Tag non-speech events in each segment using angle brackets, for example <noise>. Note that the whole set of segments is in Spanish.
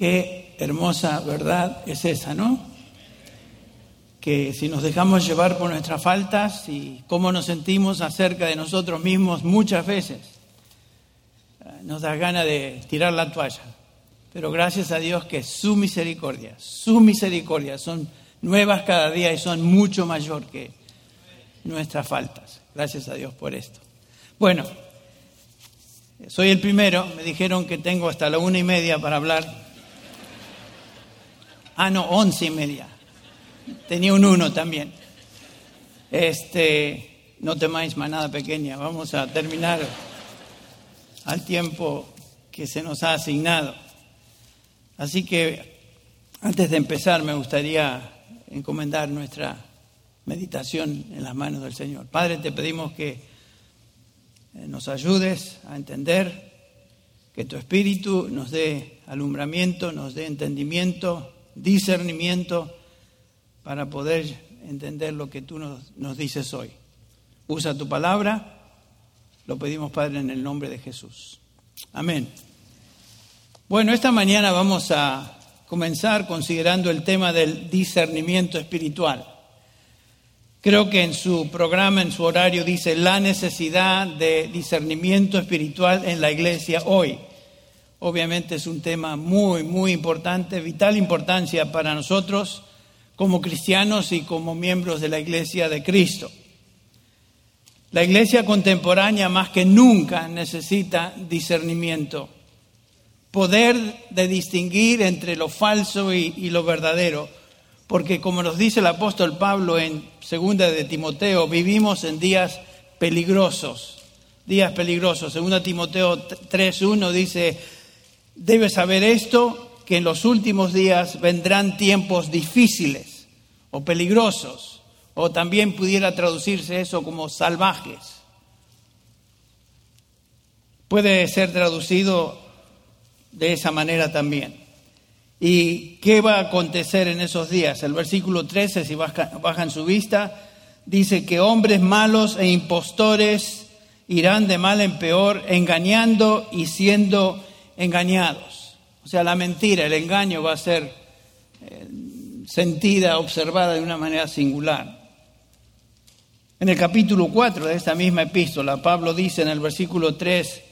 Qué hermosa verdad es esa, ¿no? Que si nos dejamos llevar por nuestras faltas y cómo nos sentimos acerca de nosotros mismos muchas veces, nos da ganas de tirar la toalla. Pero gracias a Dios que su misericordia, su misericordia son nuevas cada día y son mucho mayor que nuestras faltas. Gracias a Dios por esto. Bueno, soy el primero, me dijeron que tengo hasta la una y media para hablar. Ah, no, once y media. Tenía un uno también. Este, no temáis manada pequeña, vamos a terminar al tiempo que se nos ha asignado. Así que antes de empezar me gustaría encomendar nuestra meditación en las manos del Señor. Padre, te pedimos que eh, nos ayudes a entender, que tu Espíritu nos dé alumbramiento, nos dé entendimiento, discernimiento para poder entender lo que tú nos, nos dices hoy. Usa tu palabra, lo pedimos Padre en el nombre de Jesús. Amén. Bueno, esta mañana vamos a comenzar considerando el tema del discernimiento espiritual. Creo que en su programa, en su horario, dice la necesidad de discernimiento espiritual en la iglesia hoy. Obviamente es un tema muy, muy importante, vital importancia para nosotros como cristianos y como miembros de la iglesia de Cristo. La iglesia contemporánea más que nunca necesita discernimiento poder de distinguir entre lo falso y, lo verdadero, porque como nos dice el apóstol Pablo en segunda de Timoteo, vivimos en días peligrosos, días peligrosos. Segunda Timoteo 3.1 dice, debes saber esto, que en los últimos días vendrán tiempos difíciles o peligrosos, o también pudiera traducirse eso como salvajes. Puede ser traducido de esa manera también. ¿Y qué va a acontecer en esos días? El versículo 13, si bajan su vista, dice que hombres malos e impostores irán de mal en peor, engañando y siendo engañados. O sea, la mentira, el engaño va a ser eh, sentida, observada de una manera singular. En el capítulo 4 de esta misma epístola, Pablo dice en el versículo 3,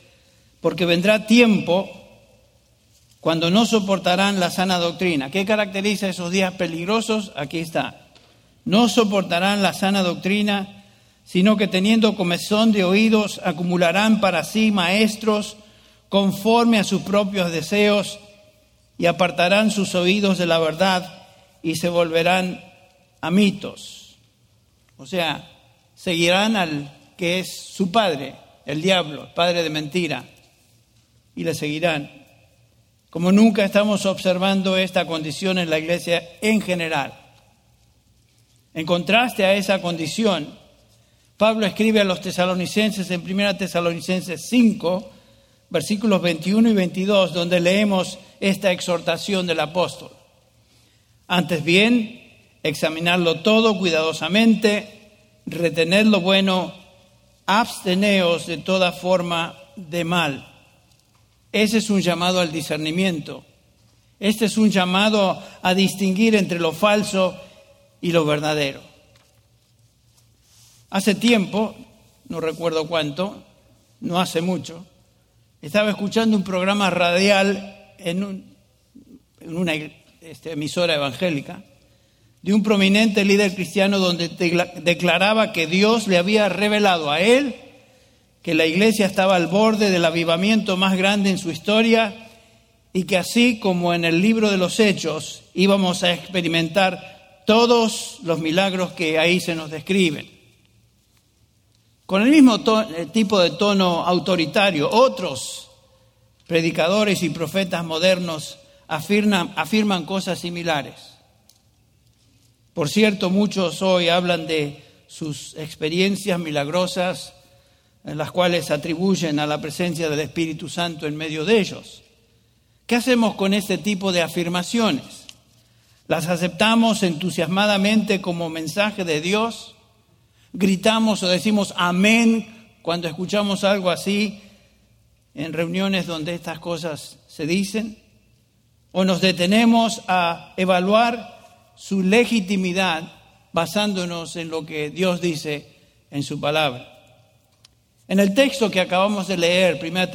porque vendrá tiempo cuando no soportarán la sana doctrina. ¿Qué caracteriza esos días peligrosos? Aquí está. No soportarán la sana doctrina, sino que teniendo comezón de oídos acumularán para sí maestros conforme a sus propios deseos y apartarán sus oídos de la verdad y se volverán a mitos. O sea, seguirán al que es su padre, el diablo, el padre de mentira, y le seguirán. Como nunca estamos observando esta condición en la iglesia en general. En contraste a esa condición, Pablo escribe a los tesalonicenses en 1 Tesalonicenses 5, versículos 21 y 22, donde leemos esta exhortación del apóstol. Antes bien, examinarlo todo cuidadosamente, retener lo bueno, absteneos de toda forma de mal. Ese es un llamado al discernimiento. Este es un llamado a distinguir entre lo falso y lo verdadero. Hace tiempo, no recuerdo cuánto, no hace mucho, estaba escuchando un programa radial en, una este, emisora evangélica de un prominente líder cristiano donde declaraba que Dios le había revelado a él que la iglesia estaba al borde del avivamiento más grande en su historia y que así como en el libro de los Hechos íbamos a experimentar todos los milagros que ahí se nos describen. Con el mismo eh, tipo de tono autoritario, otros predicadores y profetas modernos afirman, afirman cosas similares. Por cierto, muchos hoy hablan de sus experiencias milagrosas en las cuales atribuyen a la presencia del Espíritu Santo en medio de ellos. ¿Qué hacemos con este tipo de afirmaciones? ¿Las aceptamos entusiasmadamente como mensaje de Dios? ¿Gritamos o decimos amén cuando escuchamos algo así en reuniones donde estas cosas se dicen? o nos detenemos a evaluar su legitimidad basándonos en lo que Dios dice en su palabra. En el texto que acabamos de leer, 1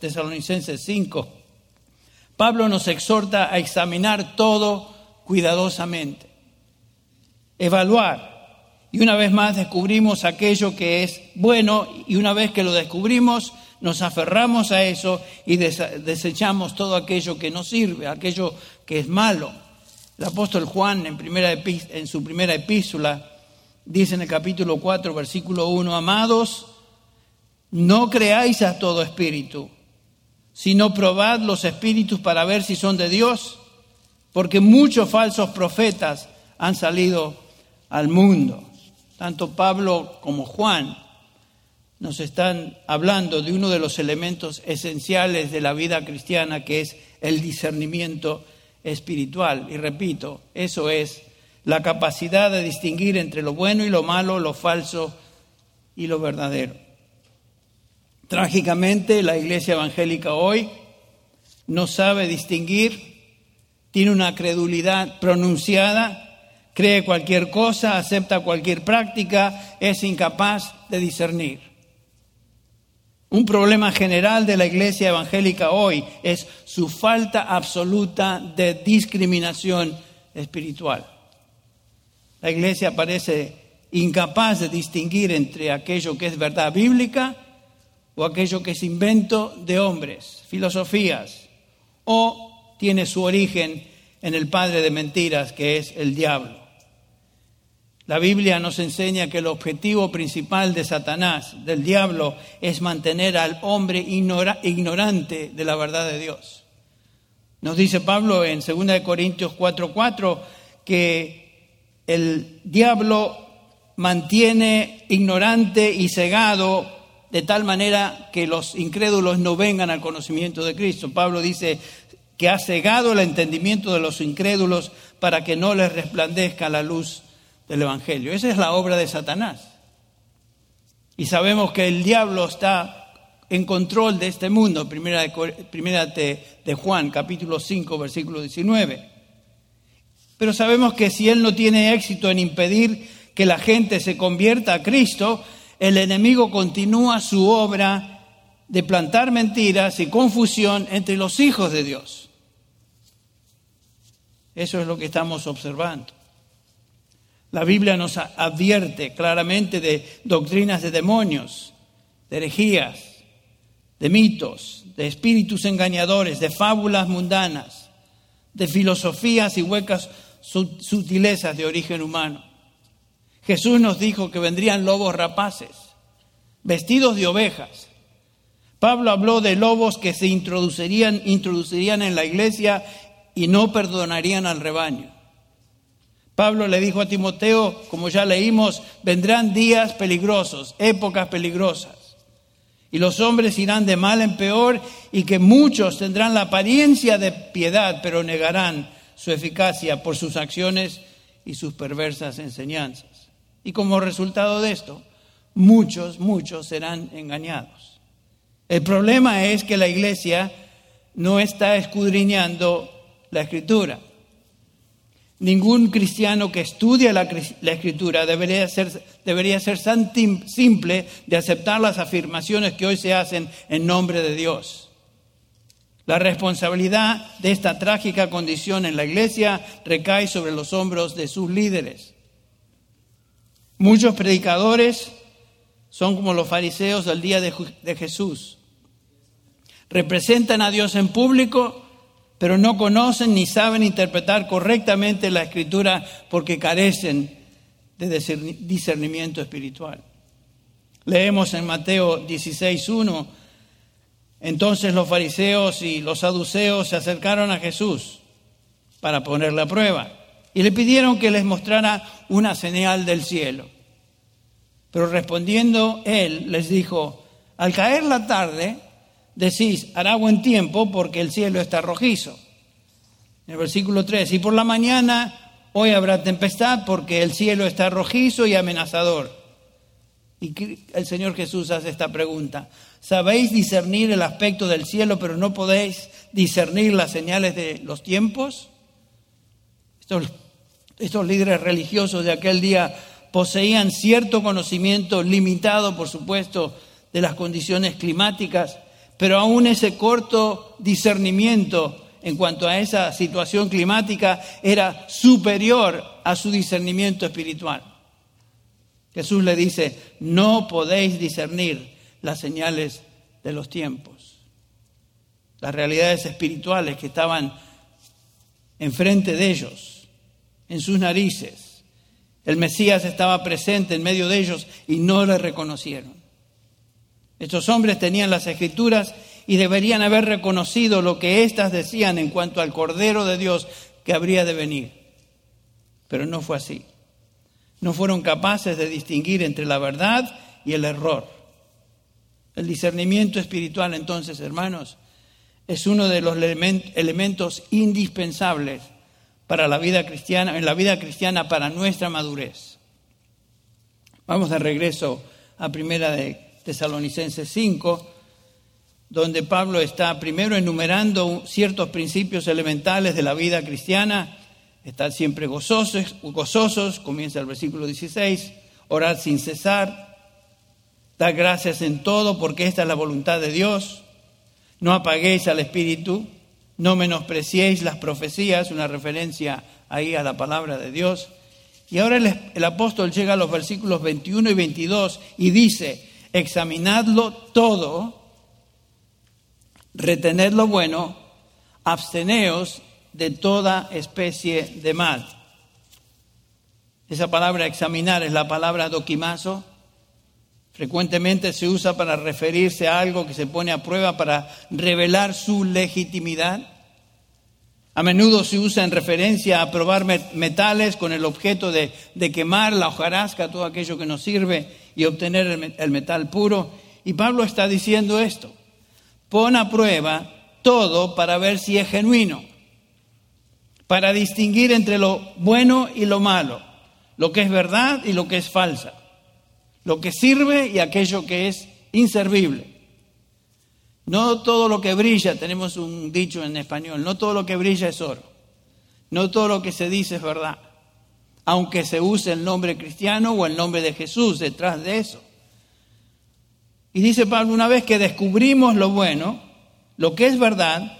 Tesalonicenses 5, Pablo nos exhorta a examinar todo cuidadosamente, evaluar. Y una vez más descubrimos aquello que es bueno y una vez que lo descubrimos nos aferramos a eso y desechamos todo aquello que no sirve, aquello que es malo. El apóstol Juan en, primera en su primera epístola dice en el capítulo 4, versículo 1, amados, no creáis a todo espíritu, sino probad los espíritus para ver si son de Dios, porque muchos falsos profetas han salido al mundo. Tanto Pablo como Juan nos están hablando de uno de los elementos esenciales de la vida cristiana, que es el discernimiento espiritual. Y repito, eso es la capacidad de distinguir entre lo bueno y lo malo, lo falso y lo verdadero. Trágicamente, la iglesia evangélica hoy no sabe distinguir, tiene una credulidad pronunciada, cree cualquier cosa, acepta cualquier práctica, es incapaz de discernir. Un problema general de la iglesia evangélica hoy es su falta absoluta de discriminación espiritual. La iglesia parece incapaz de distinguir entre aquello que es verdad bíblica o aquello que es invento de hombres, filosofías, o tiene su origen en el padre de mentiras que es el diablo. La Biblia nos enseña que el objetivo principal de Satanás, del diablo, es mantener al hombre ignorante de la verdad de Dios. Nos dice Pablo en 2 Corintios 4:4 que el diablo mantiene ignorante y cegado de tal manera que los incrédulos no vengan al conocimiento de Cristo. Pablo dice que ha cegado el entendimiento de los incrédulos para que no les resplandezca la luz del Evangelio. Esa es la obra de Satanás. Y sabemos que el diablo está en control de este mundo, primera de, primera de, Juan, capítulo 5, versículo 19. Pero sabemos que si él no tiene éxito en impedir que la gente se convierta a Cristo, el enemigo continúa su obra de plantar mentiras y confusión entre los hijos de Dios. Eso es lo que estamos observando. La Biblia nos advierte claramente de doctrinas de demonios, de herejías, de mitos, de espíritus engañadores, de fábulas mundanas, de filosofías y huecas sutilezas de origen humano. Jesús nos dijo que vendrían lobos rapaces, vestidos de ovejas. Pablo habló de lobos que se introducirían, introducirían en la iglesia y no perdonarían al rebaño. Pablo le dijo a Timoteo, como ya leímos, vendrán días peligrosos, épocas peligrosas. Y los hombres irán de mal en peor y que muchos tendrán la apariencia de piedad, pero negarán su eficacia por sus acciones y sus perversas enseñanzas. Y como resultado de esto, muchos, muchos serán engañados. El problema es que la iglesia no está escudriñando la escritura. Ningún cristiano que estudia la, escritura debería ser, debería ser tan simple de aceptar las afirmaciones que hoy se hacen en nombre de Dios. La responsabilidad de esta trágica condición en la iglesia recae sobre los hombros de sus líderes. Muchos predicadores son como los fariseos del día de Jesús. Representan a Dios en público, pero no conocen ni saben interpretar correctamente la escritura porque carecen de discernimiento espiritual. Leemos en Mateo 16.1, entonces los fariseos y los saduceos se acercaron a Jesús para ponerle a prueba y le pidieron que les mostrara una señal del cielo. Pero respondiendo él les dijo, al caer la tarde, decís, hará buen tiempo porque el cielo está rojizo. En el versículo 3, y por la mañana hoy habrá tempestad porque el cielo está rojizo y amenazador. Y el Señor Jesús hace esta pregunta, Sabéis discernir el aspecto del cielo, pero no podéis discernir las señales de los tiempos. Estos, estos líderes religiosos de aquel día poseían cierto conocimiento limitado, por supuesto, de las condiciones climáticas, pero aún ese corto discernimiento en cuanto a esa situación climática era superior a su discernimiento espiritual. Jesús le dice, no podéis discernir las señales de los tiempos, las realidades espirituales que estaban enfrente de ellos, en sus narices. El Mesías estaba presente en medio de ellos y no le reconocieron. Estos hombres tenían las escrituras y deberían haber reconocido lo que éstas decían en cuanto al Cordero de Dios que habría de venir. Pero no fue así. No fueron capaces de distinguir entre la verdad y el error. El discernimiento espiritual, entonces, hermanos, es uno de los elementos indispensables para la vida cristiana, en la vida cristiana para nuestra madurez. Vamos de regreso a primera de Tesalonicenses 5 donde Pablo está primero enumerando ciertos principios elementales de la vida cristiana, estar siempre gozosos, gozosos, comienza el versículo 16, orar sin cesar, dar gracias en todo porque esta es la voluntad de Dios, no apaguéis al Espíritu, no menospreciéis las profecías, una referencia ahí a la palabra de Dios. Y ahora el, apóstol llega a los versículos 21 y 22 y dice, examinadlo todo retened lo bueno, absteneos de toda especie de mal. Esa palabra examinar es la palabra doquimazo. Frecuentemente se usa para referirse a algo que se pone a prueba para revelar su legitimidad. A menudo se usa en referencia a probar metales con el objeto de, quemar la hojarasca, todo aquello que nos sirve, y obtener el metal puro. Y Pablo está diciendo esto. Pon a prueba todo para ver si es genuino, para distinguir entre lo bueno y lo malo, lo que es verdad y lo que es falsa, lo que sirve y aquello que es inservible. No todo lo que brilla, tenemos un dicho en español, no todo lo que brilla es oro, no todo lo que se dice es verdad, aunque se use el nombre cristiano o el nombre de Jesús detrás de eso. Y dice Pablo, una vez que descubrimos lo bueno, lo que es verdad,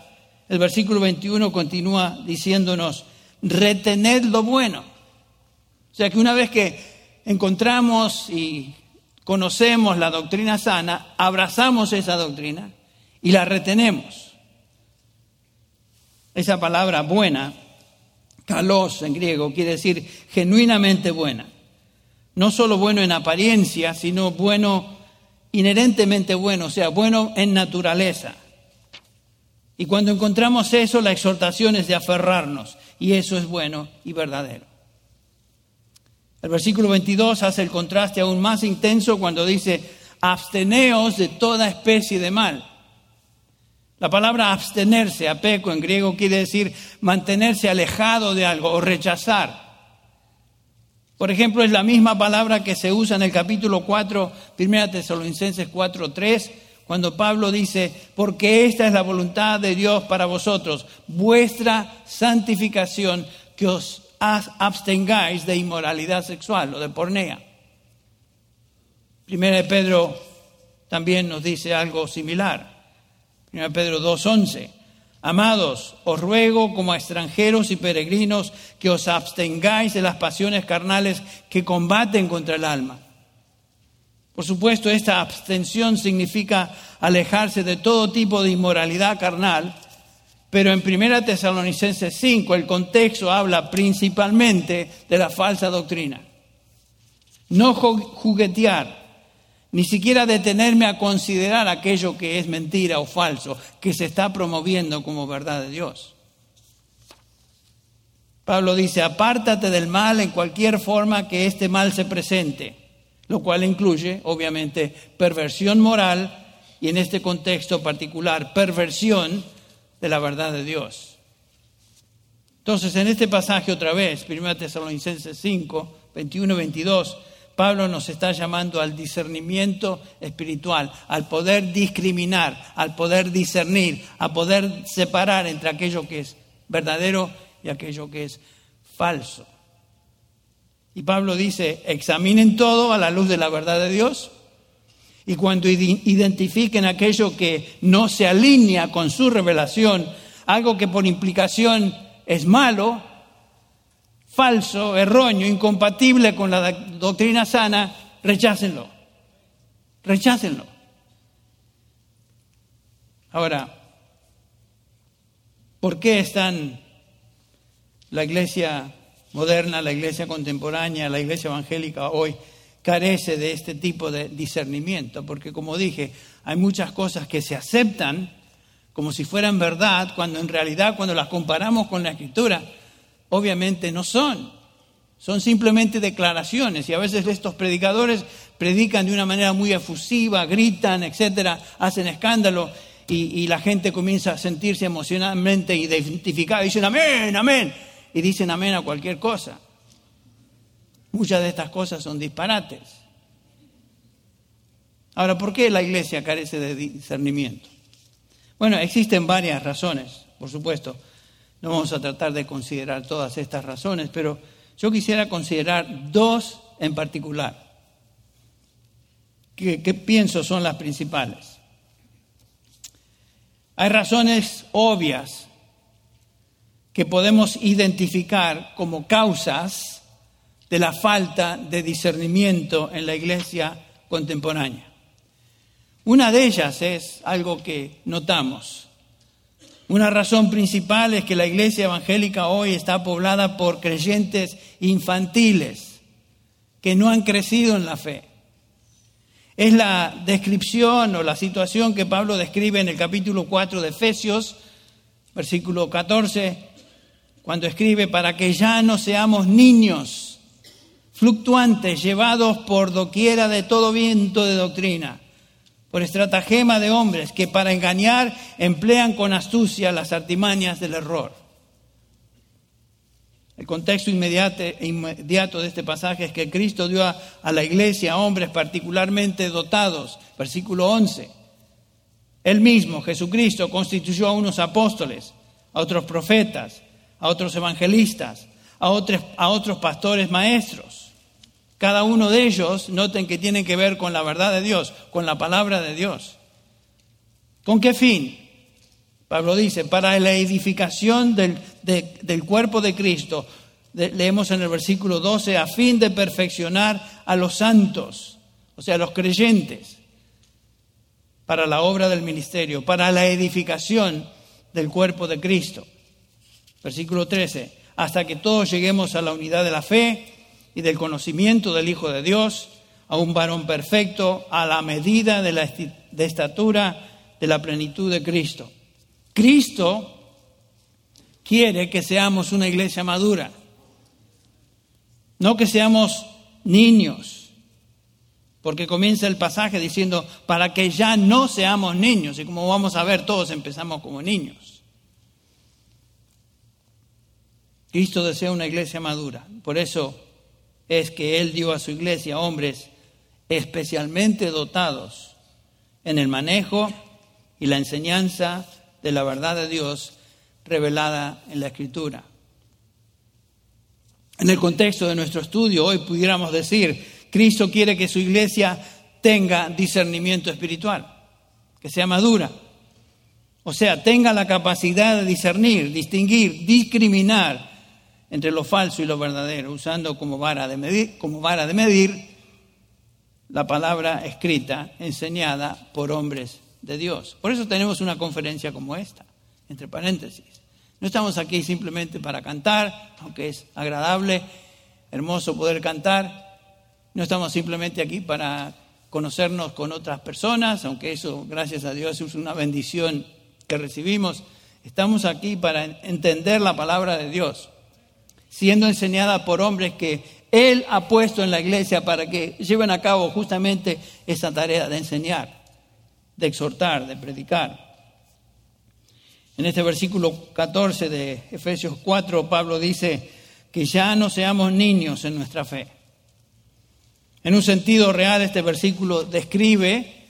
el versículo 21 continúa diciéndonos, retened lo bueno. O sea que una vez que encontramos y conocemos la doctrina sana, abrazamos esa doctrina y la retenemos. Esa palabra buena, kalos en griego, quiere decir genuinamente buena. No solo bueno en apariencia, sino bueno inherentemente bueno, o sea, bueno en naturaleza. Y cuando encontramos eso, la exhortación es de aferrarnos, y eso es bueno y verdadero. El versículo 22 hace el contraste aún más intenso cuando dice, absteneos de toda especie de mal. La palabra abstenerse, apeco en griego, quiere decir mantenerse alejado de algo o rechazar. Por ejemplo, es la misma palabra que se usa en el capítulo 4, 1 Tesalonicenses 4, 3, cuando Pablo dice, porque esta es la voluntad de Dios para vosotros, vuestra santificación, que os abstengáis de inmoralidad sexual o de pornea. Primera de Pedro también nos dice algo similar. Primera de Pedro 2, 11. Amados, os ruego como a extranjeros y peregrinos que os abstengáis de las pasiones carnales que combaten contra el alma. Por supuesto, esta abstención significa alejarse de todo tipo de inmoralidad carnal, pero en 1 Tesalonicenses 5 el contexto habla principalmente de la falsa doctrina. No juguetear ni siquiera detenerme a considerar aquello que es mentira o falso, que se está promoviendo como verdad de Dios. Pablo dice, apártate del mal en cualquier forma que este mal se presente, lo cual incluye, obviamente, perversión moral y en este contexto particular, perversión de la verdad de Dios. Entonces, en este pasaje otra vez, 1 Tesalonicenses 5, 21, 22, Pablo nos está llamando al discernimiento espiritual, al poder discriminar, al poder discernir, a poder separar entre aquello que es verdadero y aquello que es falso. Y Pablo dice, examinen todo a la luz de la verdad de Dios y cuando identifiquen aquello que no se alinea con su revelación, algo que por implicación es malo, falso, erróneo, incompatible con la doctrina sana, rechácenlo. Rechácenlo. Ahora, ¿por qué están la iglesia moderna, la iglesia contemporánea, la iglesia evangélica hoy carece de este tipo de discernimiento, porque como dije, hay muchas cosas que se aceptan como si fueran verdad, cuando en realidad cuando las comparamos con la escritura, obviamente no son. Son simplemente declaraciones y a veces estos predicadores predican de una manera muy efusiva, gritan, etcétera, hacen escándalo y, la gente comienza a sentirse emocionalmente identificada. Dicen amén, amén. Y dicen amén a cualquier cosa. Muchas de estas cosas son disparates. Ahora, ¿por qué la iglesia carece de discernimiento? Bueno, existen varias razones, por supuesto. No vamos a tratar de considerar todas estas razones, pero yo quisiera considerar dos en particular, que, pienso son las principales. Hay razones obvias que podemos identificar como causas de la falta de discernimiento en la iglesia contemporánea. Una de ellas es algo que notamos. Una razón principal es que la iglesia evangélica hoy está poblada por creyentes infantiles que no han crecido en la fe. Es la descripción o la situación que Pablo describe en el capítulo 4 de Efesios, versículo 14, cuando escribe, para que ya no seamos niños fluctuantes, llevados por doquiera de todo viento de doctrina, por estratagema de hombres que para engañar emplean con astucia las artimañas del error. El contexto inmediato, de este pasaje es que Cristo dio a, a la iglesia hombres particularmente dotados, versículo 11. Él mismo, Jesucristo, constituyó a unos apóstoles, a otros profetas, a otros evangelistas, a a otros pastores maestros cada uno de ellos, noten que tienen que ver con la verdad de Dios, con la palabra de Dios. ¿Con qué fin? Pablo dice, para la edificación del, del cuerpo de Cristo. leemos en el versículo 12, a fin de perfeccionar a los santos, o sea, a los creyentes, para la obra del ministerio, para la edificación del cuerpo de Cristo. Versículo 13, hasta que todos lleguemos a la unidad de la fe y del conocimiento del Hijo de Dios, a un varón perfecto, a la medida de la de estatura de la plenitud de Cristo. Cristo quiere que seamos una iglesia madura, no que seamos niños, porque comienza el pasaje diciendo, para que ya no seamos niños, y como vamos a ver, todos empezamos como niños. Cristo desea una iglesia madura, por eso es que Él dio a su iglesia hombres especialmente dotados en el manejo y la enseñanza de la verdad de Dios revelada en la Escritura. En el contexto de nuestro estudio, hoy pudiéramos decir, Cristo quiere que su iglesia tenga discernimiento espiritual, que sea madura. O sea, tenga la capacidad de discernir, distinguir, discriminar entre lo falso y lo verdadero, usando como vara de medir, como vara de medir la palabra escrita, enseñada por hombres de Dios. Por eso tenemos una conferencia como esta, entre paréntesis. No estamos aquí simplemente para cantar, aunque es agradable, hermoso poder cantar. No estamos simplemente aquí para conocernos con otras personas, aunque eso, gracias a Dios, es una bendición que recibimos. Estamos aquí para entender la palabra de Dios siendo enseñada por hombres que Él ha puesto en la iglesia para que lleven a cabo justamente esa tarea de enseñar, de exhortar, de predicar. En este versículo 14 de Efesios 4, Pablo dice que ya no seamos niños en nuestra fe. En un sentido real, este versículo describe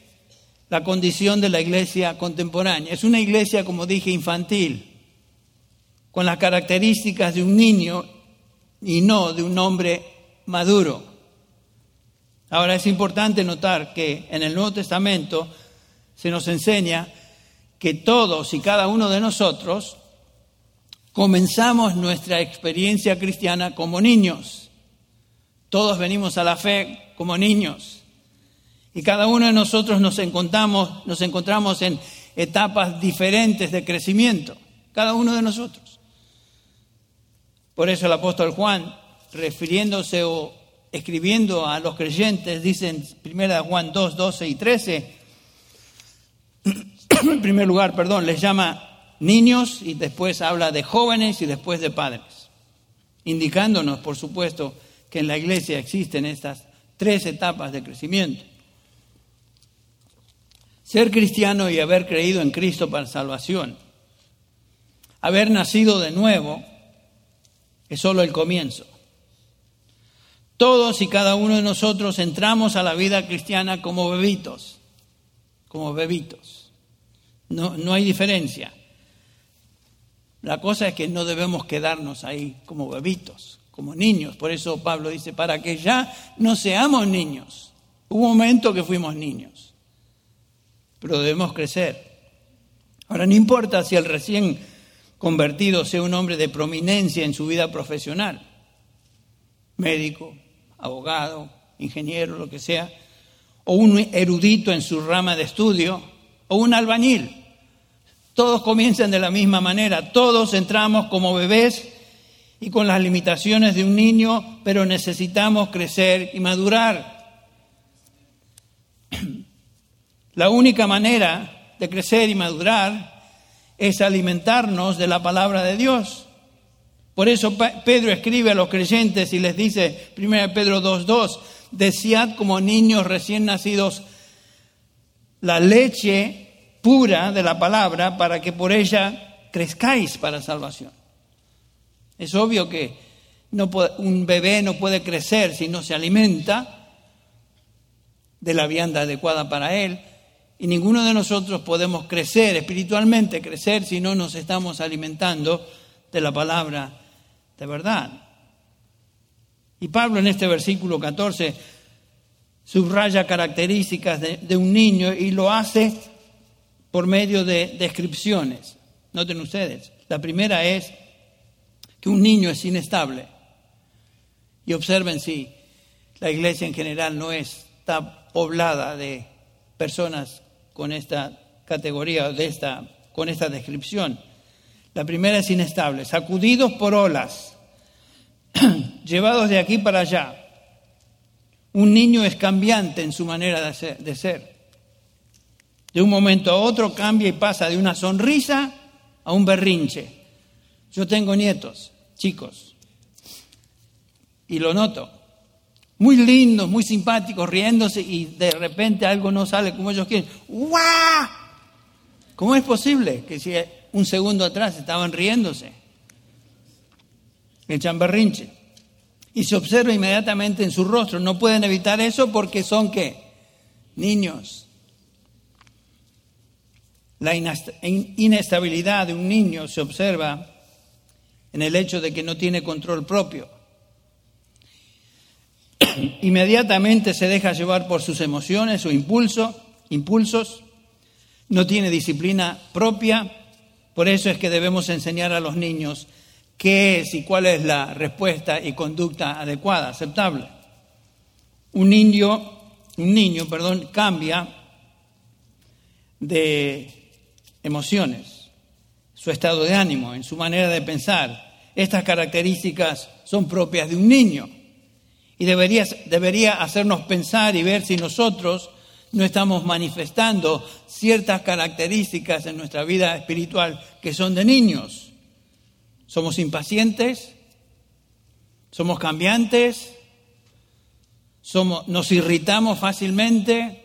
la condición de la iglesia contemporánea. Es una iglesia, como dije, infantil, con las características de un niño y no de un hombre maduro. Ahora es importante notar que en el Nuevo Testamento se nos enseña que todos y cada uno de nosotros comenzamos nuestra experiencia cristiana como niños. Todos venimos a la fe como niños. Y cada uno de nosotros nos encontramos, nos encontramos en etapas diferentes de crecimiento. Cada uno de nosotros. Por eso el apóstol Juan, refiriéndose o escribiendo a los creyentes, dice en 1 Juan 2, 12 y 13, <clears throat> en primer lugar, perdón, les llama niños y después habla de jóvenes y después de padres, indicándonos, por supuesto, que en la iglesia existen estas tres etapas de crecimiento. Ser cristiano y haber creído en Cristo para salvación, haber nacido de nuevo, es solo el comienzo. Todos y cada uno de nosotros entramos a la vida cristiana como bebitos, como bebitos. No, no hay diferencia. La cosa es que no debemos quedarnos ahí como bebitos, como niños. Por eso Pablo dice, para que ya no seamos niños. Hubo un momento que fuimos niños, pero debemos crecer. Ahora, no importa si el recién convertido sea un hombre de prominencia en su vida profesional, médico, abogado, ingeniero, lo que sea, o un erudito en su rama de estudio, o un albañil. Todos comienzan de la misma manera, todos entramos como bebés y con las limitaciones de un niño, pero necesitamos crecer y madurar. <clears throat> La única manera de crecer y madurar es alimentarnos de la palabra de Dios. Por eso Pedro escribe a los creyentes y les dice, 1 Pedro 2.2, desead como niños recién nacidos la leche pura de la palabra para que por ella crezcáis para salvación. Es obvio que no un bebé no puede crecer si no se alimenta de la vianda adecuada para él. Y ninguno de nosotros podemos crecer, espiritualmente crecer, si no nos estamos alimentando de la palabra de verdad. Y Pablo en este versículo 14 subraya características de, un niño y lo hace por medio de descripciones. Noten ustedes, la primera es que un niño es inestable. Y observen si la iglesia en general no está poblada de personas con esta categoría, de esta, con esta descripción. La primera es inestable, sacudidos por olas, <clears throat> llevados de aquí para allá. Un niño es cambiante en su manera de ser. De un momento a otro cambia y pasa de una sonrisa a un berrinche. Yo tengo nietos, chicos, y lo noto. Muy lindos, muy simpáticos, riéndose y de repente algo no sale como ellos quieren. ¡Guau! ¿Cómo es posible que si un segundo atrás estaban riéndose? Echan berrinche. Y se observa inmediatamente en su rostro. No pueden evitar eso porque son qué? Niños. La inestabilidad de un niño se observa en el hecho de que no tiene control propio. Inmediatamente se deja llevar por sus emociones o impulso, impulsos, no tiene disciplina propia, por eso es que debemos enseñar a los niños qué es y cuál es la respuesta y conducta adecuada, aceptable. Un niño, un niño, perdón, cambia de emociones, su estado de ánimo, en su manera de pensar. Estas características son propias de un niño y debería, hacernos pensar y ver si nosotros no estamos manifestando ciertas características en nuestra vida espiritual que son de niños. Somos impacientes, somos cambiantes, somos, nos irritamos fácilmente,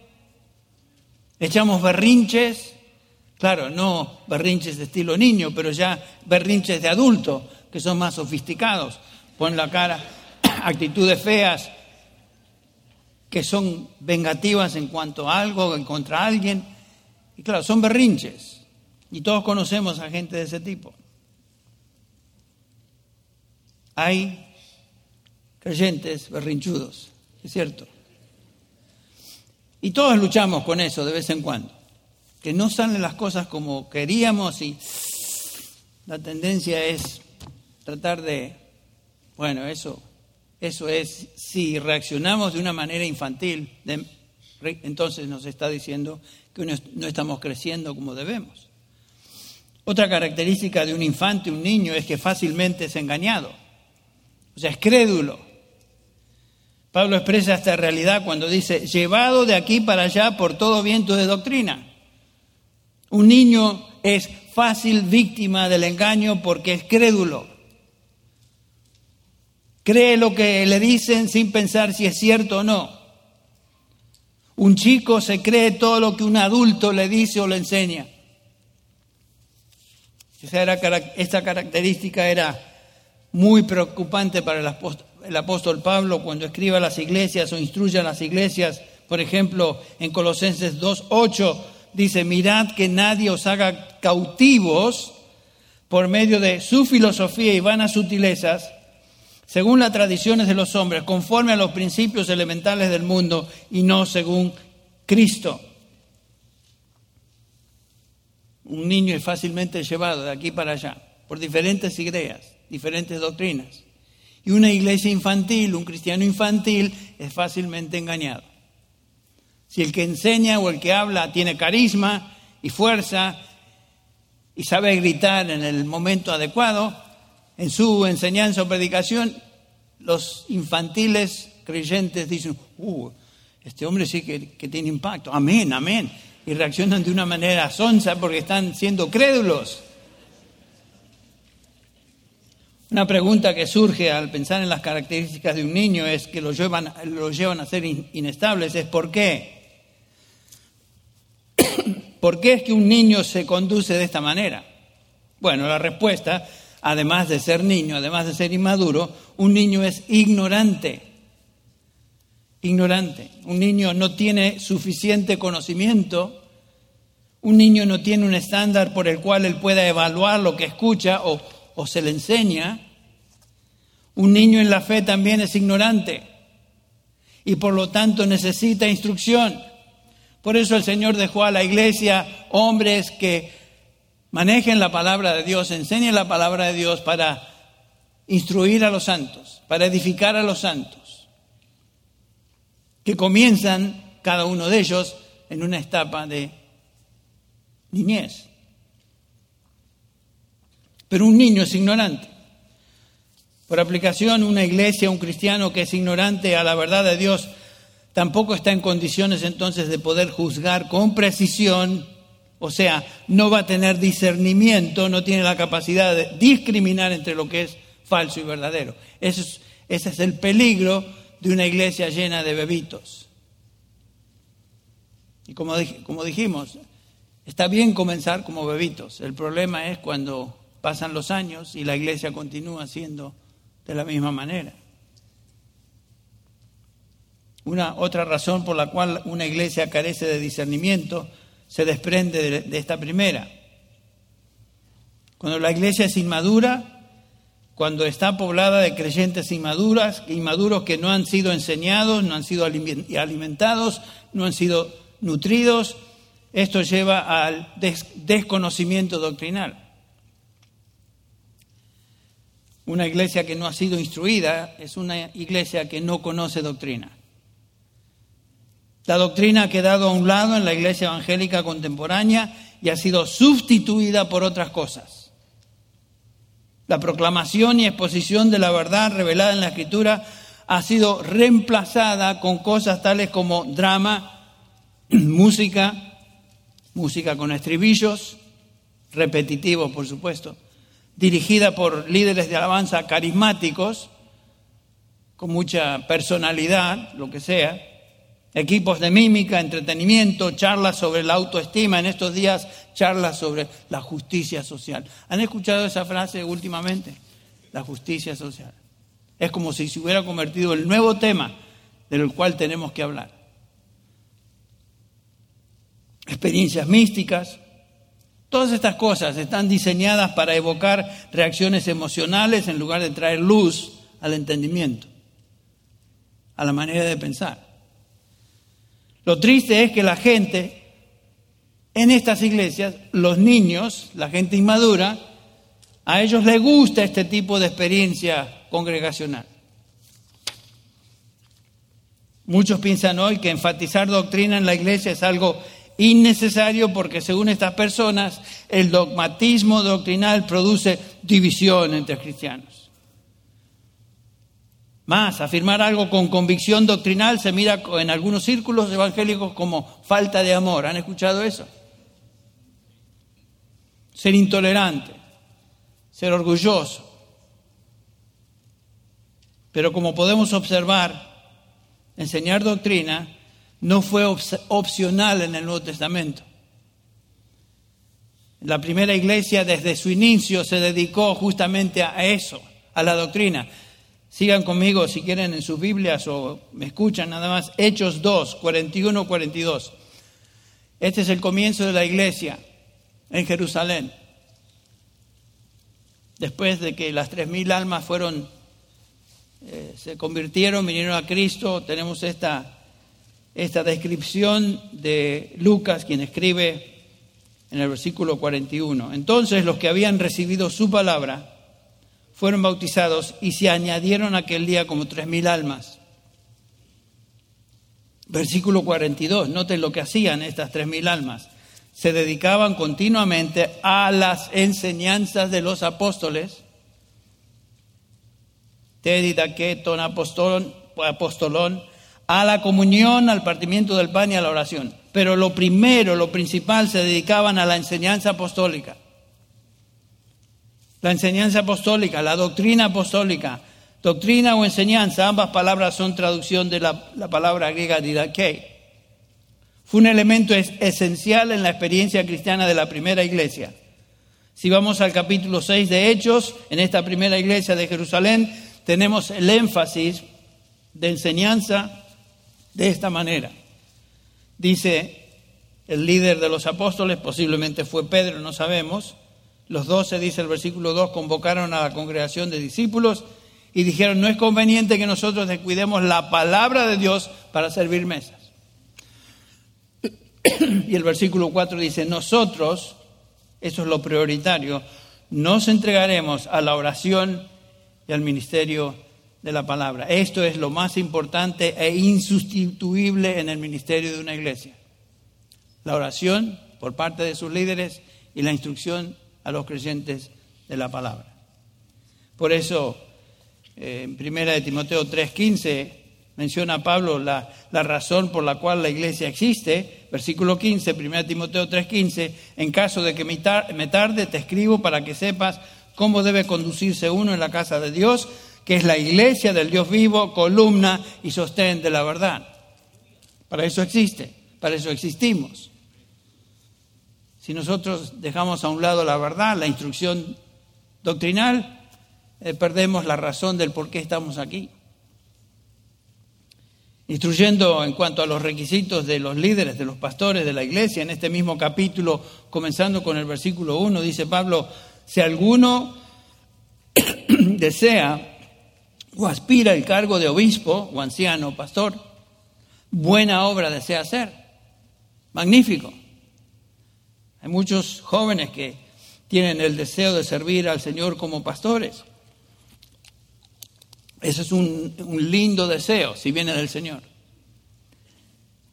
echamos berrinches, Claro, no berrinches de estilo niño, pero ya berrinches de adulto, que son más sofisticados. Pon la cara, actitudes feas, que son vengativas en cuanto a algo, en contra alguien. Y claro, son berrinches. Y todos conocemos a gente de ese tipo. Hay creyentes berrinchudos, es cierto. Y todos luchamos con eso de vez en cuando. Que no salen las cosas como queríamos y la tendencia es tratar de, bueno, eso, eso es, si reaccionamos de una manera infantil, entonces nos está diciendo que no estamos creciendo como debemos. Otra característica de un infante, un niño, es que fácilmente es engañado. O sea, es crédulo. Pablo expresa esta realidad cuando dice, llevado de aquí para allá por todo viento de doctrina. Un niño es fácil víctima del engaño porque es crédulo. Cree lo que le dicen sin pensar si es cierto o no. Un chico se cree todo lo que un adulto le dice o le enseña. Esta característica era muy preocupante para el apóstol, Pablo cuando escribe a las iglesias o instruye a las iglesias. Por ejemplo, en Colosenses 2.8 dice, mirad que nadie os haga cautivos por medio de su filosofía y vanas sutilezas, según las tradiciones de los hombres, conforme a los principios elementales del mundo y no según Cristo. Un niño es fácilmente llevado de aquí para allá por diferentes ideas diferentes doctrinas. Y una iglesia infantil, un cristiano infantil, es fácilmente engañado. Si el que enseña o el que habla tiene carisma y fuerza y sabe gritar en el momento adecuado, en su enseñanza o predicación, los infantiles creyentes dicen, uh, este hombre sí que, tiene impacto, amén, amén, y reaccionan de una manera sonsa porque están siendo crédulos. Una pregunta que surge al pensar en las características de un niño es que lo llevan, lo llevan a ser inestables, es ¿por qué? <coughs> ¿Por qué es que un niño se conduce de esta manera? Bueno, la respuesta, además de ser niño, además de ser inmaduro, un niño es ignorante. Ignorante. Un niño no tiene suficiente conocimiento. Un niño no tiene un estándar por el cual él pueda evaluar lo que escucha o o se le enseña, un niño en la fe también es ignorante y por lo tanto necesita instrucción. Por eso el Señor dejó a la iglesia hombres que manejen la palabra de Dios, enseñen la palabra de Dios para instruir a los santos, para edificar a los santos, que comienzan cada uno de ellos en una etapa de niñez. Pero un niño es ignorante. Por aplicación, una iglesia, un cristiano que es ignorante a la verdad de Dios, tampoco está en condiciones entonces de poder juzgar con precisión, o sea, no va a tener discernimiento, no tiene la capacidad de discriminar entre lo que es falso y verdadero. Ese es, ese es el peligro de una iglesia llena de bebitos. Y como, como dijimos, está bien comenzar como bebitos. El problema es cuando pasan los años y la iglesia continúa siendo de la misma manera. Una otra razón por la cual una iglesia carece de discernimiento se desprende de, esta primera. Cuando la iglesia es inmadura, cuando está poblada de creyentes inmaduras, inmaduros que no han sido enseñados, no han sido alimentados, no han sido nutridos, esto lleva al desconocimiento doctrinal. Una iglesia que no ha sido instruida es una iglesia que no conoce doctrina. La doctrina ha quedado a un lado en la iglesia evangélica contemporánea y ha sido sustituida por otras cosas. La proclamación y exposición de la verdad revelada en la Escritura ha sido reemplazada con cosas tales como drama, <clears throat> música, música con estribillos, repetitivos por supuesto, dirigida por líderes de alabanza carismáticos, con mucha personalidad, lo que sea, equipos de mímica, entretenimiento, charlas sobre la autoestima, en estos días charlas sobre la justicia social. ¿Han escuchado esa frase últimamente? La justicia social. Es como si se hubiera convertido el nuevo tema del cual tenemos que hablar. Experiencias místicas, todas estas cosas están diseñadas para evocar reacciones emocionales en lugar de traer luz al entendimiento, a la manera de pensar. Lo triste es que la gente en estas iglesias, los niños, la gente inmadura, a ellos les gusta este tipo de experiencia congregacional. Muchos piensan hoy que enfatizar doctrina en la iglesia es algo innecesario porque según estas personas el dogmatismo doctrinal produce división entre cristianos. Más, afirmar algo con convicción doctrinal se mira en algunos círculos evangélicos como falta de amor. ¿Han escuchado eso? Ser intolerante, ser orgulloso. Pero como podemos observar, enseñar doctrina no fue opcional en el Nuevo Testamento. La primera iglesia desde su inicio se dedicó justamente a eso, a la doctrina. Sigan conmigo si quieren en sus Biblias o me escuchan nada más. Hechos 2, 41, 42. Este es el comienzo de la iglesia en Jerusalén. Después de que las tres mil almas fueron, eh, se convirtieron, vinieron a Cristo, tenemos esta, esta descripción de Lucas, quien escribe en el versículo 41. Entonces los que habían recibido su palabra, fueron bautizados y se añadieron aquel día como tres mil almas. Versículo 42, noten lo que hacían estas tres mil almas. Se dedicaban continuamente a las enseñanzas de los apóstoles. Tedidaqueton, apostolón, apostolón, a la comunión, al partimiento del pan y a la oración. Pero lo primero, lo principal, se dedicaban a la enseñanza apostólica. La enseñanza apostólica, la doctrina apostólica, doctrina o enseñanza, ambas palabras son traducción de la, palabra griega didache. Fue un elemento esencial en la experiencia cristiana de la primera iglesia. Si vamos al capítulo 6 de Hechos, en esta primera iglesia de Jerusalén, tenemos el énfasis de enseñanza de esta manera. Dice el líder de los apóstoles, posiblemente fue Pedro, no sabemos, los doce, dice el versículo 2, convocaron a la congregación de discípulos y dijeron, no es conveniente que nosotros descuidemos la palabra de Dios para servir mesas. <clears throat> Y el versículo 4 dice, nosotros, eso es lo prioritario, nos entregaremos a la oración y al ministerio de la palabra. Esto es lo más importante e insustituible en el ministerio de una iglesia. La oración por parte de sus líderes y la instrucción a los creyentes de la palabra. Por eso, eh, en primera de Timoteo 3:15 menciona Pablo la, la, razón por la cual la iglesia existe. Versículo 15, primera de Timoteo 3:15, en caso de que me tarde, te escribo para que sepas cómo debe conducirse uno en la casa de Dios, que es la iglesia del Dios vivo, columna y sostén de la verdad. Para eso existe, para eso existimos. Si nosotros dejamos a un lado la verdad, la instrucción doctrinal, eh, perdemos la razón del por qué estamos aquí. Instruyendo en cuanto a los requisitos de los líderes, de los pastores de la iglesia, en este mismo capítulo, comenzando con el versículo 1, dice Pablo, si alguno <coughs> desea o aspira el cargo de obispo o anciano, pastor, buena obra desea hacer. Magnífico. Hay muchos jóvenes que tienen el deseo de servir al Señor como pastores. Ese es un, lindo deseo si viene del Señor.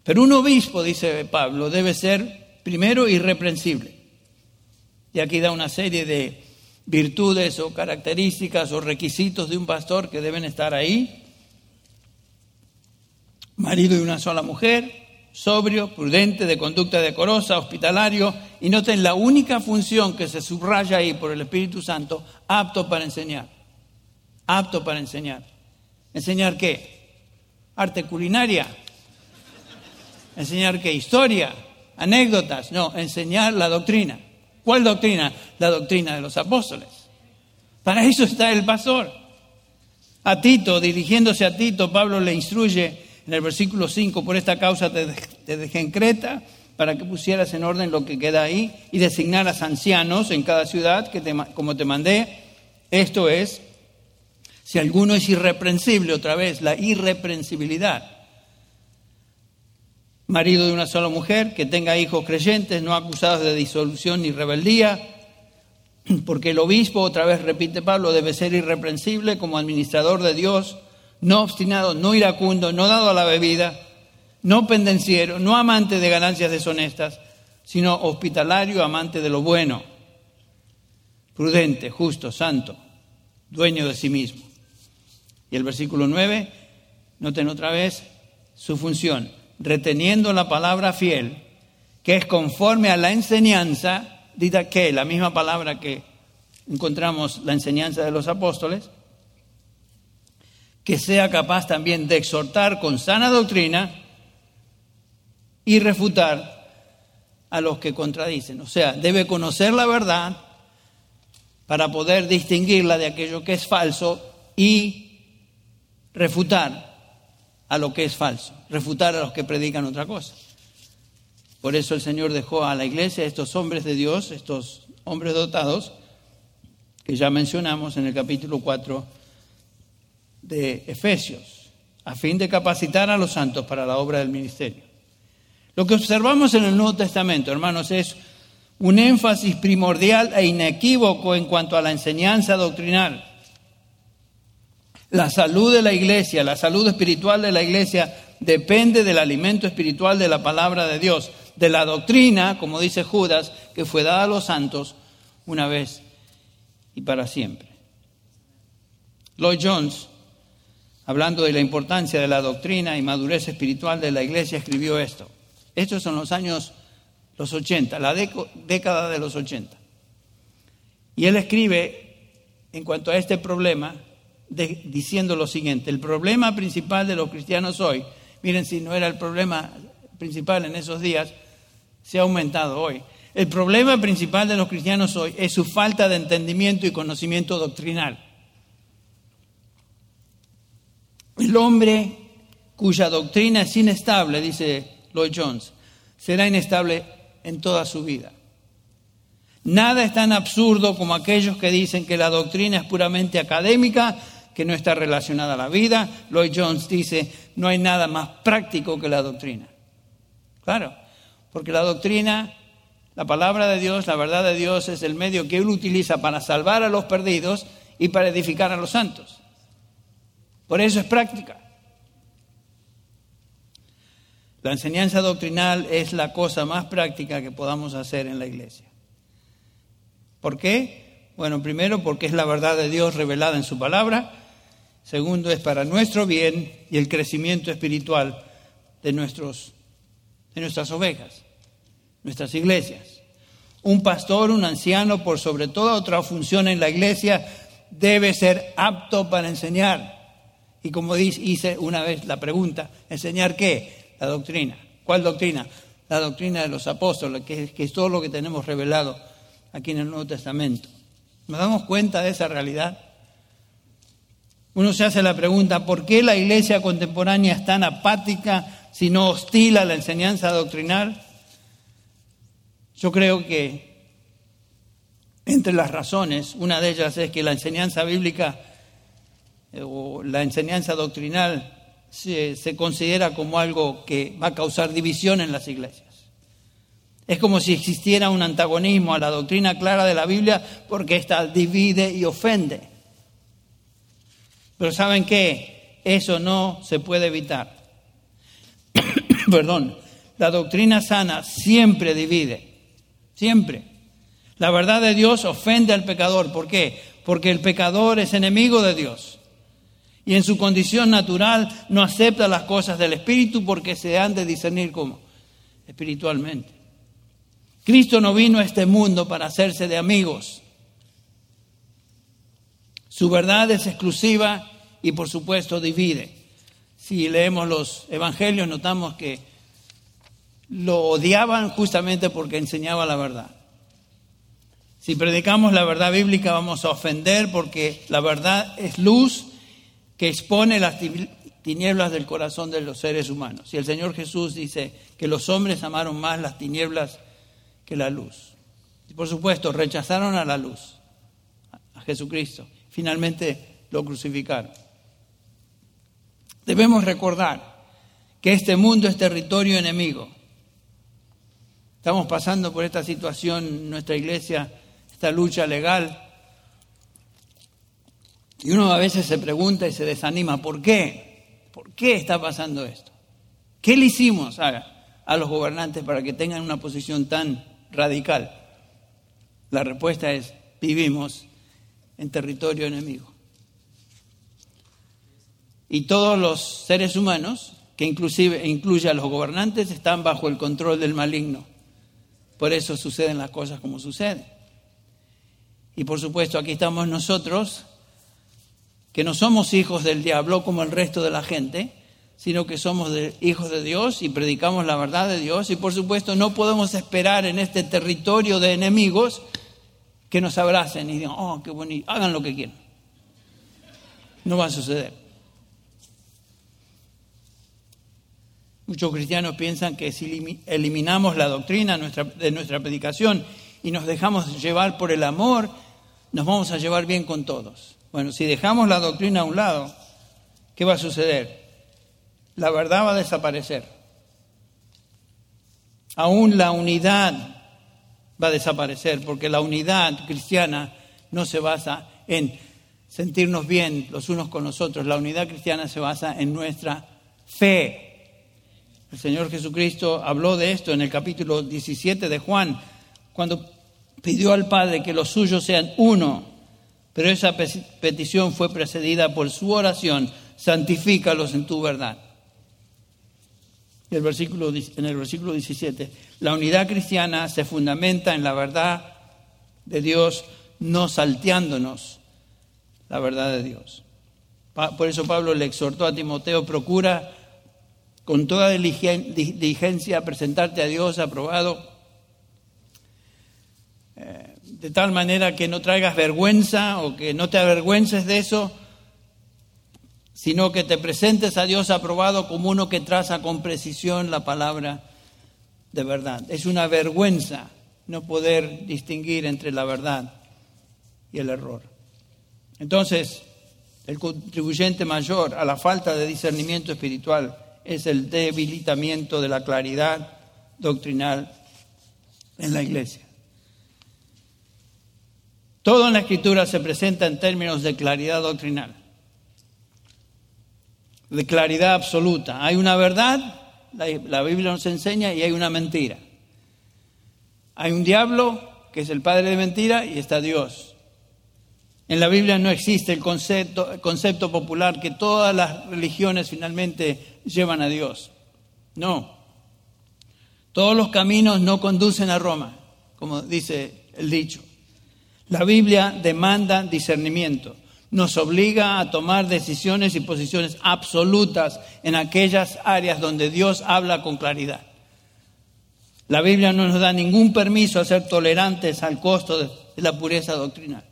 Pero un obispo, dice Pablo, debe ser primero irreprensible. Y aquí da una serie de virtudes o características o requisitos de un pastor que deben estar ahí. Marido de una sola mujer, sobrio, prudente, de conducta decorosa, hospitalario, y noten la única función que se subraya ahí por el Espíritu Santo, apto para enseñar. Apto para enseñar. ¿Enseñar qué? Arte culinaria. ¿Enseñar qué? Historia, anécdotas. No, enseñar la doctrina. ¿Cuál doctrina? La doctrina de los apóstoles. Para eso está el pastor. A Tito, dirigiéndose a Tito, Pablo le instruye en el versículo 5, por esta causa te, dejé en Creta para que pusieras en orden lo que queda ahí y designaras ancianos en cada ciudad que como te mandé. Esto es, si alguno es irreprensible, otra vez, la irreprensibilidad. Marido de una sola mujer, que tenga hijos creyentes, no acusados de disolución ni rebeldía, porque el obispo, otra vez repite Pablo, debe ser irreprensible como administrador de Dios, no obstinado, no iracundo, no dado a la bebida, no pendenciero, no amante de ganancias deshonestas, sino hospitalario, amante de lo bueno, prudente, justo, santo, dueño de sí mismo. Y el versículo 9, noten otra vez su función, reteniendo la palabra fiel, que es conforme a la enseñanza dita que, la misma palabra que encontramos la enseñanza de los apóstoles, que sea capaz también de exhortar con sana doctrina y refutar a los que contradicen. O sea, debe conocer la verdad para poder distinguirla de aquello que es falso y refutar a lo que es falso, refutar a los que predican otra cosa. Por eso el Señor dejó a la iglesia estos hombres de Dios, estos hombres dotados, que ya mencionamos en el capítulo 4 de Efesios, a fin de capacitar a los santos para la obra del ministerio. Lo que observamos en el Nuevo Testamento, hermanos, es un énfasis primordial e inequívoco en cuanto a la enseñanza doctrinal. La salud de la iglesia, la salud espiritual de la iglesia depende del alimento espiritual de la palabra de Dios de la doctrina, como dice Judas, que fue dada a los santos una vez y para siempre. Lloyd Jones, hablando de la importancia de la doctrina y madurez espiritual de la iglesia, escribió esto. Estos son los años los 80, la década de los 80. Y él escribe en cuanto a este problema, diciendo lo siguiente, el problema principal de los cristianos hoy, miren si no era el problema principal en esos días, se ha aumentado hoy. El problema principal de los cristianos hoy es su falta de entendimiento y conocimiento doctrinal. El hombre cuya doctrina es inestable, dice Lloyd Jones, será inestable en toda su vida. Nada es tan absurdo como aquellos que dicen que la doctrina es puramente académica, que no está relacionada a la vida. Lloyd Jones dice, no hay nada más práctico que la doctrina. Claro, porque la doctrina, la palabra de Dios, la verdad de Dios es el medio que Él utiliza para salvar a los perdidos y para edificar a los santos. Por eso es práctica. La enseñanza doctrinal es la cosa más práctica que podamos hacer en la iglesia. ¿Por qué? Bueno, primero porque es la verdad de Dios revelada en su palabra. Segundo, es para nuestro bien y el crecimiento espiritual de nuestros de nuestras ovejas, nuestras iglesias. Un pastor, un anciano, por sobre toda otra función en la iglesia, debe ser apto para enseñar. Y como hice una vez la pregunta, ¿enseñar qué? La doctrina. ¿Cuál doctrina? La doctrina de los apóstoles, que, es todo lo que tenemos revelado aquí en el Nuevo Testamento. ¿Nos damos cuenta de esa realidad? Uno se hace la pregunta, ¿por qué la iglesia contemporánea es tan apática sino hostil a la enseñanza doctrinal? Yo creo que entre las razones, una de ellas es que la enseñanza bíblica o la enseñanza doctrinal se, se, considera como algo que va a causar división en las iglesias. Es como si existiera un antagonismo a la doctrina clara de la Biblia porque ésta divide y ofende. Pero ¿saben qué? Eso no se puede evitar. <coughs> perdón, la doctrina sana siempre divide, siempre. La verdad de Dios ofende al pecador. ¿Por qué? Porque el pecador es enemigo de Dios. Y en su condición natural no acepta las cosas del Espíritu porque se han de discernir como espiritualmente. Cristo no vino a este mundo para hacerse de amigos. Su verdad es exclusiva y por supuesto divide. Si leemos los evangelios notamos que lo odiaban justamente porque enseñaba la verdad. Si predicamos la verdad bíblica vamos a ofender porque la verdad es luz que expone las tinieblas del corazón de los seres humanos. Y el Señor Jesús dice que los hombres amaron más las tinieblas que la luz. Y por supuesto, rechazaron a la luz, a Jesucristo. Finalmente lo crucificaron. Debemos recordar que este mundo es territorio enemigo. Estamos pasando por esta situación en nuestra iglesia, esta lucha legal. Y uno a veces se pregunta y se desanima, ¿por qué? ¿Por qué está pasando esto? ¿Qué le hicimos a, a los gobernantes para que tengan una posición tan radical? La respuesta es, vivimos en territorio enemigo. Y todos los seres humanos, que inclusive incluye a los gobernantes, están bajo el control del maligno. Por eso suceden las cosas como suceden. Y por supuesto, aquí estamos nosotros, que no somos hijos del diablo como el resto de la gente, sino que somos hijos de Dios y predicamos la verdad de Dios. Y por supuesto, no podemos esperar en este territorio de enemigos que nos abracen y digan, oh, qué bonito, hagan lo que quieran. No va a suceder. Muchos cristianos piensan que si eliminamos la doctrina de nuestra predicación y nos dejamos llevar por el amor, nos vamos a llevar bien con todos. Bueno, si dejamos la doctrina a un lado, ¿qué va a suceder? La verdad va a desaparecer. Aún la unidad va a desaparecer, porque la unidad cristiana no se basa en sentirnos bien los unos con los otros. La unidad cristiana se basa en nuestra fe. El Señor Jesucristo habló de esto en el capítulo 17 de Juan, cuando pidió al Padre que los suyos sean uno, pero esa petición fue precedida por su oración, santifícalos en tu verdad. En el versículo 17, la unidad cristiana se fundamenta en la verdad de Dios, no salteándonos la verdad de Dios. Por eso Pablo le exhortó a Timoteo, procura con toda diligencia presentarte a Dios aprobado, eh, de tal manera que no traigas vergüenza o que no te avergüences de eso, sino que te presentes a Dios aprobado como uno que traza con precisión la palabra de verdad. Es una vergüenza no poder distinguir entre la verdad y el error. Entonces, el contribuyente mayor a la falta de discernimiento espiritual es el debilitamiento de la claridad doctrinal en la iglesia. Todo en la escritura se presenta en términos de claridad doctrinal, de claridad absoluta. Hay una verdad, la, Biblia nos enseña, y hay una mentira. Hay un diablo, que es el padre de mentira, y está Dios. En la Biblia no existe el concepto, popular que todas las religiones finalmente llevan a Dios. No. Todos los caminos no conducen a Roma, como dice el dicho. La Biblia demanda discernimiento, nos obliga a tomar decisiones y posiciones absolutas en aquellas áreas donde Dios habla con claridad. La Biblia no nos da ningún permiso a ser tolerantes al costo de la pureza doctrinal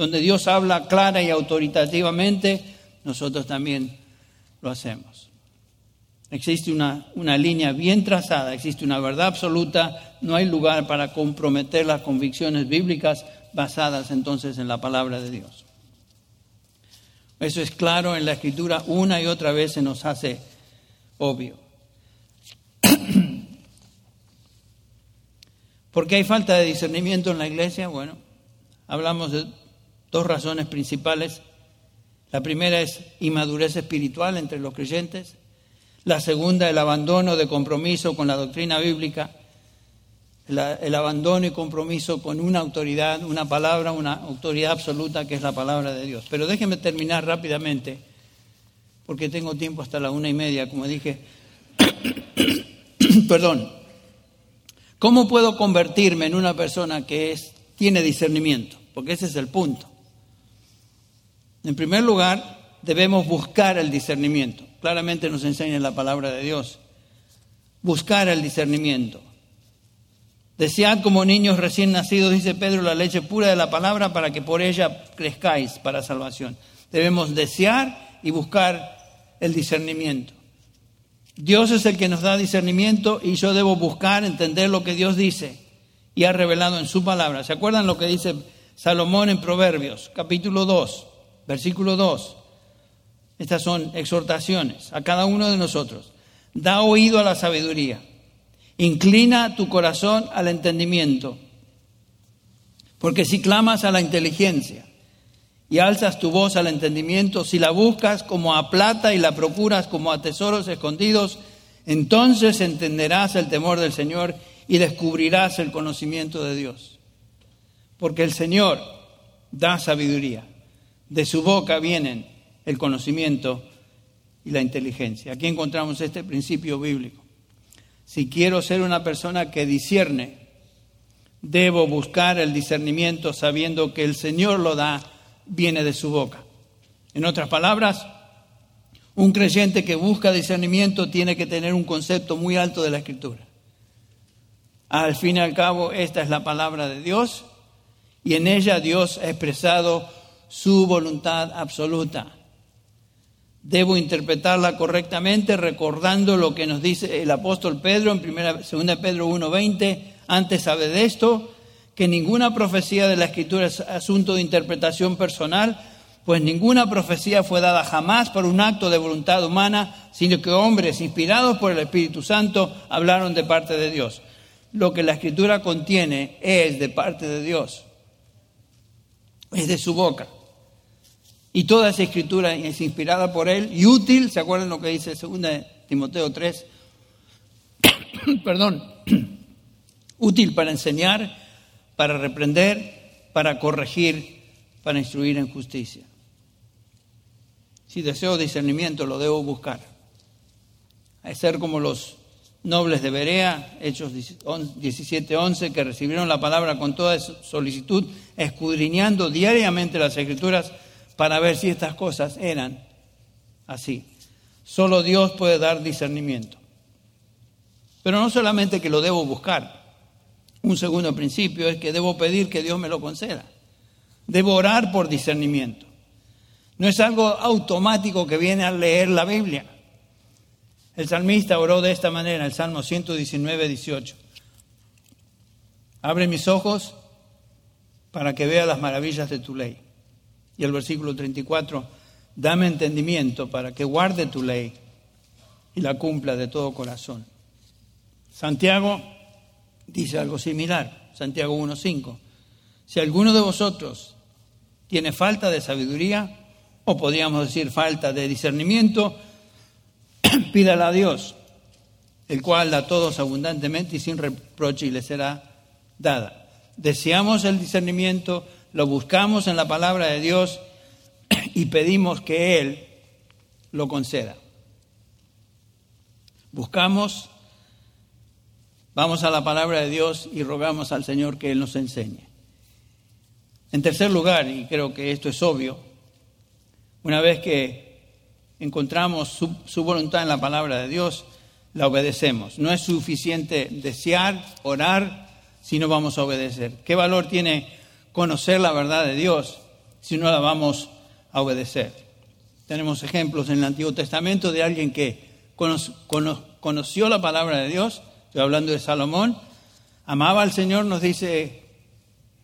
donde Dios habla clara y autoritativamente, nosotros también lo hacemos. Existe una, una, línea bien trazada, existe una verdad absoluta, no hay lugar para comprometer las convicciones bíblicas basadas entonces en la palabra de Dios. Eso es claro en la escritura, una y otra vez se nos hace obvio. <clears throat> ¿Por qué hay falta de discernimiento en la iglesia? Bueno, hablamos de dos razones principales. La primera es inmadurez espiritual entre los creyentes. La segunda, el abandono de compromiso con la doctrina bíblica. el abandono y compromiso con una autoridad, una palabra, una autoridad absoluta que es la palabra de Dios. Pero déjenme terminar rápidamente, porque tengo tiempo hasta la una y media, como dije. <coughs> Perdón. ¿Cómo puedo convertirme en una persona que es, tiene discernimiento? Porque ese es el punto. En primer lugar, debemos buscar el discernimiento. Claramente nos enseña la palabra de Dios. Buscar el discernimiento. Desead como niños recién nacidos, dice Pedro, la leche pura de la palabra para que por ella crezcáis para salvación. Debemos desear y buscar el discernimiento. Dios es el que nos da discernimiento y yo debo buscar, entender lo que Dios dice y ha revelado en su palabra. ¿Se acuerdan lo que dice Salomón en Proverbios, capítulo 2, versículo 2? Estas son exhortaciones a cada uno de nosotros. Da oído a la sabiduría, inclina tu corazón al entendimiento, porque si clamas a la inteligencia y alzas tu voz al entendimiento, si la buscas como a plata y la procuras como a tesoros escondidos, entonces entenderás el temor del Señor y descubrirás el conocimiento de Dios. Porque el Señor da sabiduría. De su boca vienen el conocimiento y la inteligencia. Aquí encontramos este principio bíblico. Si quiero ser una persona que discierne, debo buscar el discernimiento sabiendo que el Señor lo da viene de su boca. En otras palabras, un creyente que busca discernimiento tiene que tener un concepto muy alto de la escritura. Al fin y al cabo, esta es la palabra de Dios y en ella Dios ha expresado su voluntad absoluta. Debo interpretarla correctamente recordando lo que nos dice el apóstol Pedro en 2 Pedro 1:20, antes sabe de esto, que ninguna profecía de la Escritura es asunto de interpretación personal, pues ninguna profecía fue dada jamás por un acto de voluntad humana, sino que hombres inspirados por el Espíritu Santo hablaron de parte de Dios. Lo que la Escritura contiene es de parte de Dios, es de su boca. Y toda esa escritura es inspirada por Él y útil, ¿se acuerdan lo que dice 2 Timoteo 3? <coughs> Perdón, <coughs> útil para enseñar, para reprender, para corregir, para instruir en justicia. Si deseo discernimiento, lo debo buscar. Hay ser como los nobles de Berea, Hechos 17:11, que recibieron la palabra con toda solicitud, escudriñando diariamente las escrituras para ver si estas cosas eran así. Solo Dios puede dar discernimiento. Pero no solamente que lo debo buscar, un segundo principio es que debo pedir que Dios me lo conceda. Debo orar por discernimiento. No es algo automático que viene al leer la Biblia. El salmista oró de esta manera, el Salmo 119, 18. Abre mis ojos para que vea las maravillas de tu ley. Y el versículo 34, dame entendimiento para que guarde tu ley y la cumpla de todo corazón. Santiago dice algo similar, Santiago 1.5. Si alguno de vosotros tiene falta de sabiduría, o podríamos decir falta de discernimiento, <clears throat> pídala a Dios, el cual da a todos abundantemente y sin reproche y le será dada. Deseamos el discernimiento, lo buscamos en la palabra de Dios <clears throat> y pedimos que Él lo conceda. Buscamos Vamos a la palabra de Dios y rogamos al Señor que Él nos enseñe. En tercer lugar, y creo que esto es obvio, una vez que encontramos su, voluntad en la palabra de Dios, la obedecemos. No es suficiente desear, orar, si no vamos a obedecer. ¿Qué valor tiene conocer la verdad de Dios si no la vamos a obedecer? Tenemos ejemplos en el Antiguo Testamento de alguien que conoció la palabra de Dios, estoy hablando de Salomón, amaba al Señor, nos dice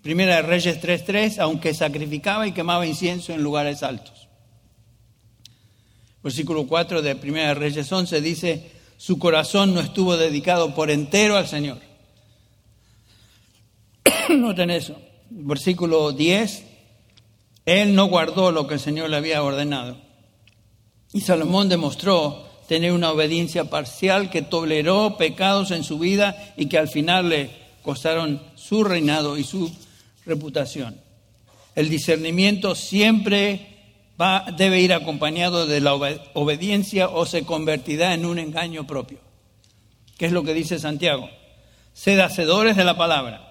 Primera de Reyes 3.3, aunque sacrificaba y quemaba incienso en lugares altos. Versículo 4 de Primera de Reyes 11 dice, su corazón no estuvo dedicado por entero al Señor. <coughs> Noten eso. Versículo 10, él no guardó lo que el Señor le había ordenado. Y Salomón demostró tener una obediencia parcial que toleró pecados en su vida y que al final le costaron su reinado y su reputación. El discernimiento siempre va, debe ir acompañado de la obediencia o se convertirá en un engaño propio. ¿Qué es lo que dice Santiago? Sed hacedores de la palabra.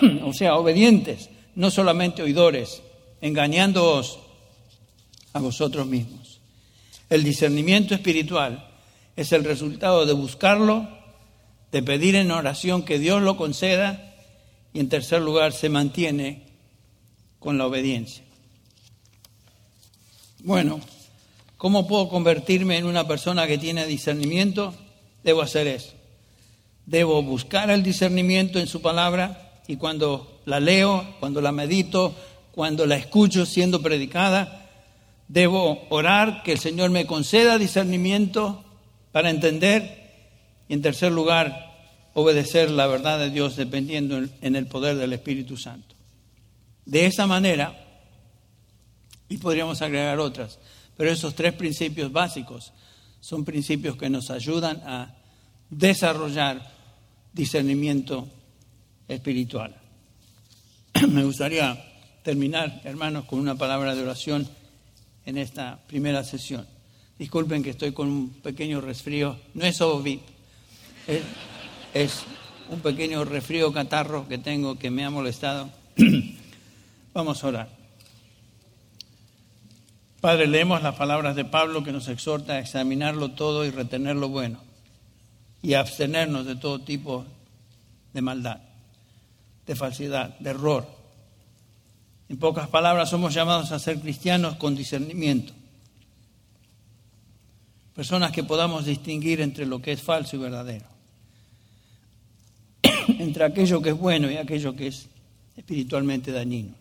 <coughs> o sea, obedientes, no solamente oidores, engañándoos a vosotros mismos. El discernimiento espiritual es el resultado de buscarlo, de pedir en oración que Dios lo conceda y en tercer lugar se mantiene con la obediencia. Bueno, ¿Cómo puedo convertirme en una persona que tiene discernimiento? Debo hacer eso. Debo buscar el discernimiento en su palabra y cuando la leo, cuando la medito, cuando la escucho siendo predicada, debo orar que el Señor me conceda discernimiento para entender y en tercer lugar, obedecer la verdad de Dios dependiendo en el poder del Espíritu Santo. De esa manera, y podríamos agregar otras, pero esos tres principios básicos son principios que nos ayudan a desarrollar discernimiento espiritual. <clears throat> Me gustaría terminar, hermanos, con una palabra de oración en esta primera sesión. Disculpen que estoy con un pequeño resfrío, no es obvio, es, es un pequeño resfrío catarro que tengo que me ha molestado. <clears throat> Vamos a orar. Padre, leemos las palabras de Pablo que nos exhorta a examinarlo todo y retener lo bueno y abstenernos de todo tipo de maldad, de falsedad, de error. En pocas palabras, somos llamados a ser cristianos con discernimiento. Personas que podamos distinguir entre lo que es falso y verdadero. <coughs> entre aquello que es bueno y aquello que es espiritualmente dañino.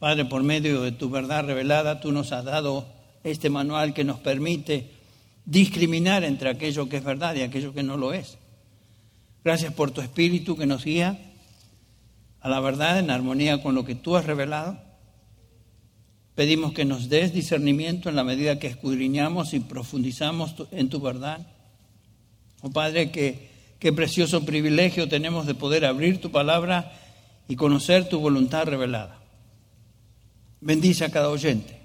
Padre, por medio de tu verdad revelada, tú nos has dado este manual que nos permite discriminar entre aquello que es verdad y aquello que no lo es. Gracias por tu espíritu que nos guía a la verdad en armonía con lo que tú has revelado. Pedimos que nos des discernimiento en la medida que escudriñamos y profundizamos en tu verdad. Oh Padre, que, qué precioso privilegio tenemos de poder abrir tu palabra y conocer tu voluntad revelada. Bendice a cada oyente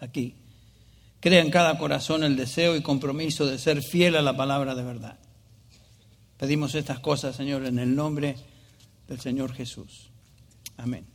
aquí. Crea en cada corazón el deseo y compromiso de ser fiel a la palabra de verdad. Pedimos estas cosas, Señor, en el nombre del Señor Jesús. Amén.